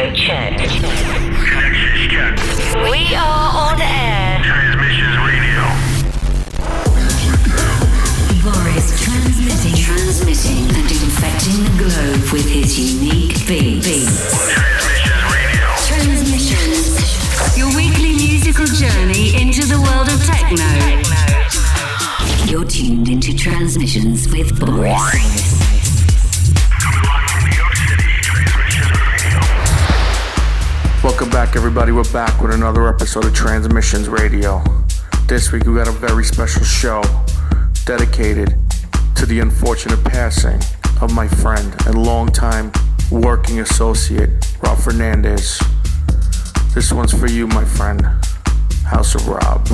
Audio check. Connections check. We are on air. Transmissions radio. Boris transmitting, transmitting and infecting the globe with his unique beats. Transmissions radio. Transmissions. Your weekly musical journey into the world of techno. You're tuned into Transmissions with Boris. Back, everybody. We're back with another episode of Transmissions Radio. This week, we got a very special show dedicated to the unfortunate passing of my friend and longtime working associate, Rob Fernandez. This one's for you, my friend. House of Rob.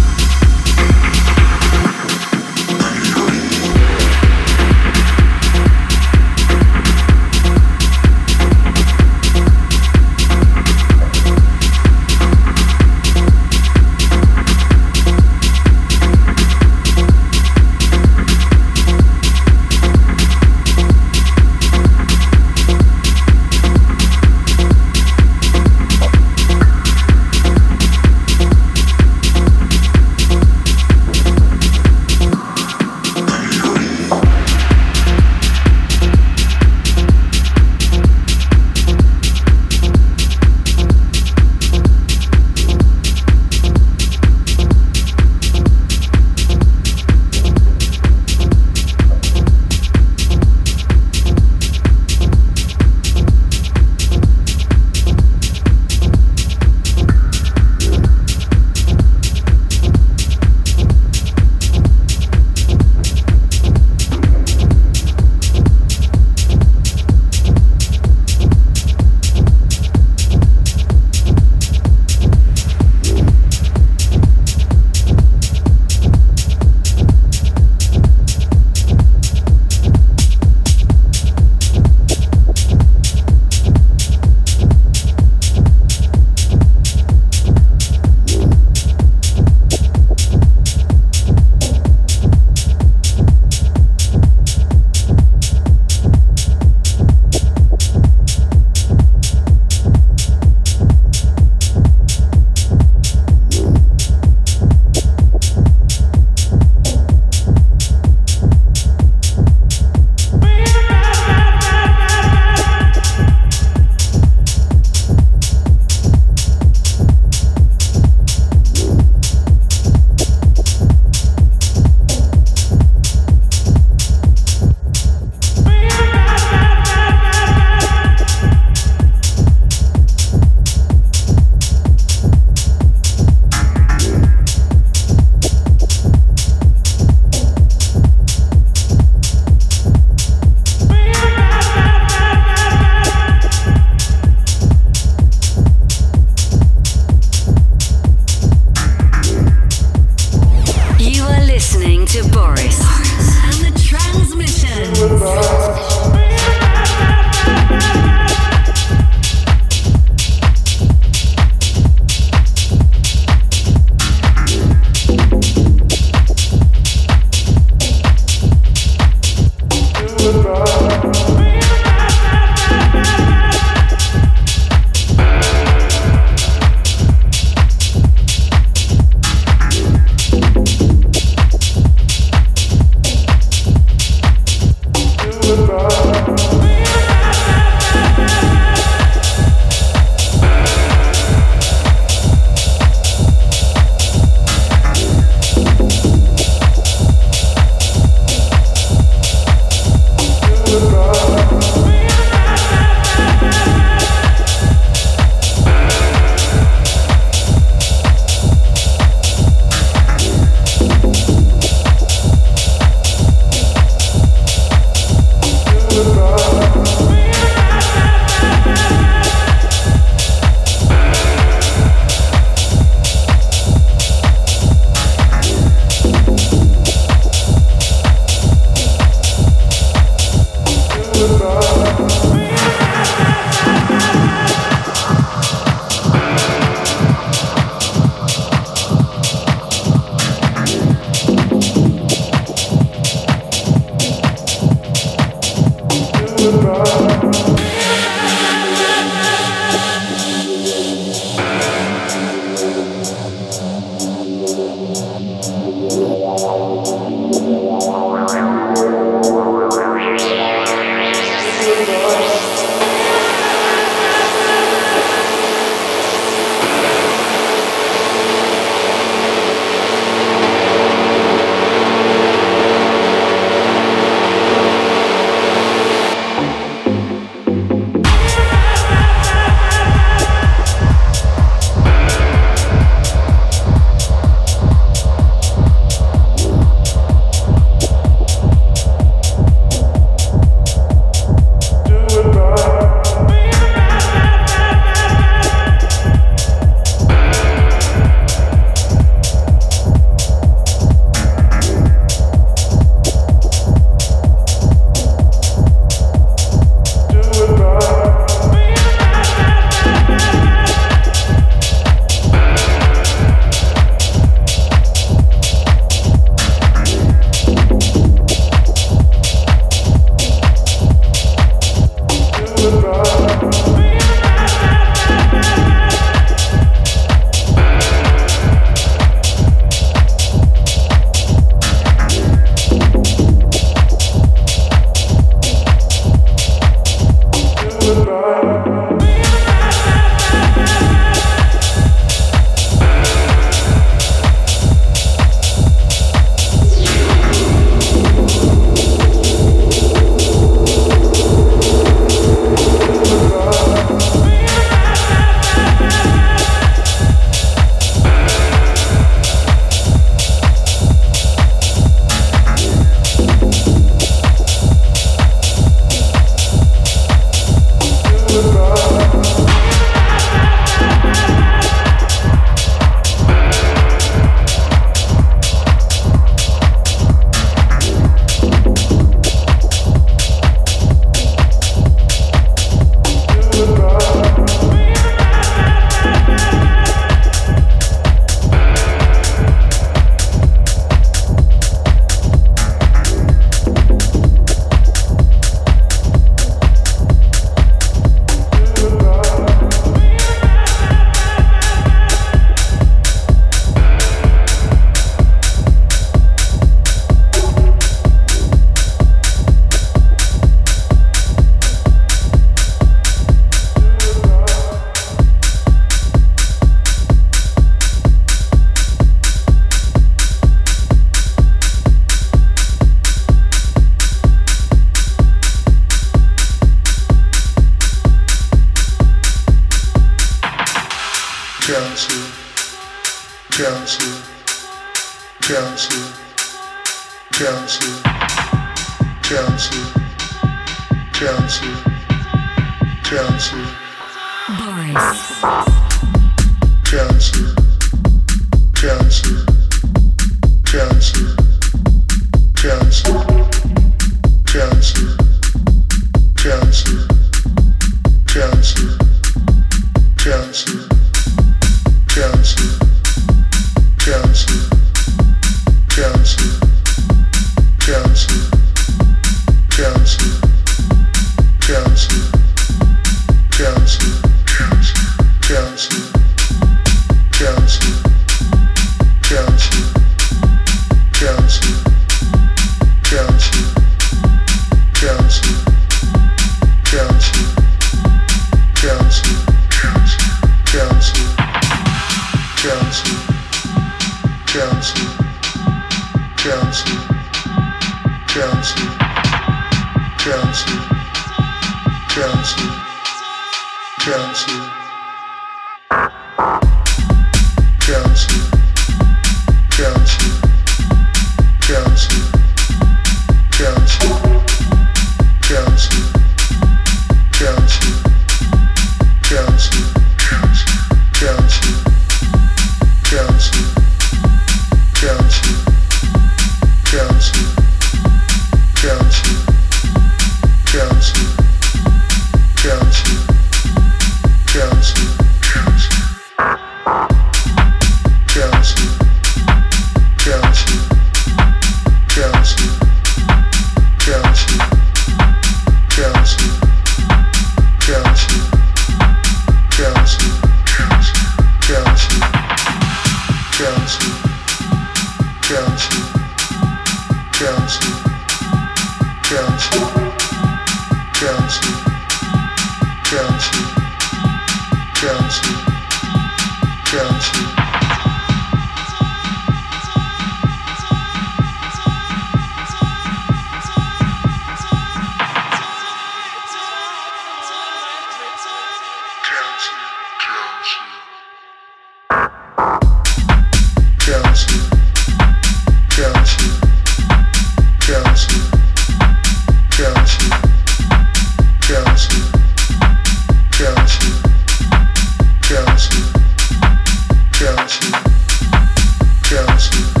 Dancing.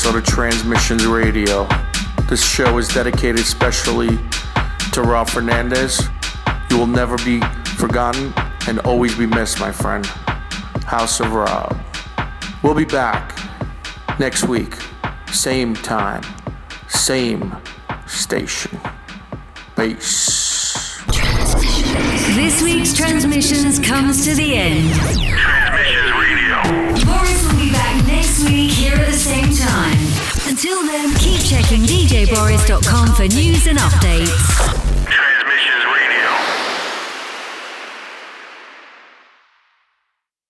episode of Transmissions Radio. This show is dedicated specially to Rob Fernandez. You will never be forgotten and always be missed, my friend. House of Rob. We'll be back next week, same time, same station. Base. This week's transmissions comes to the end. time. Until then, keep checking DJBoris.com for news and updates.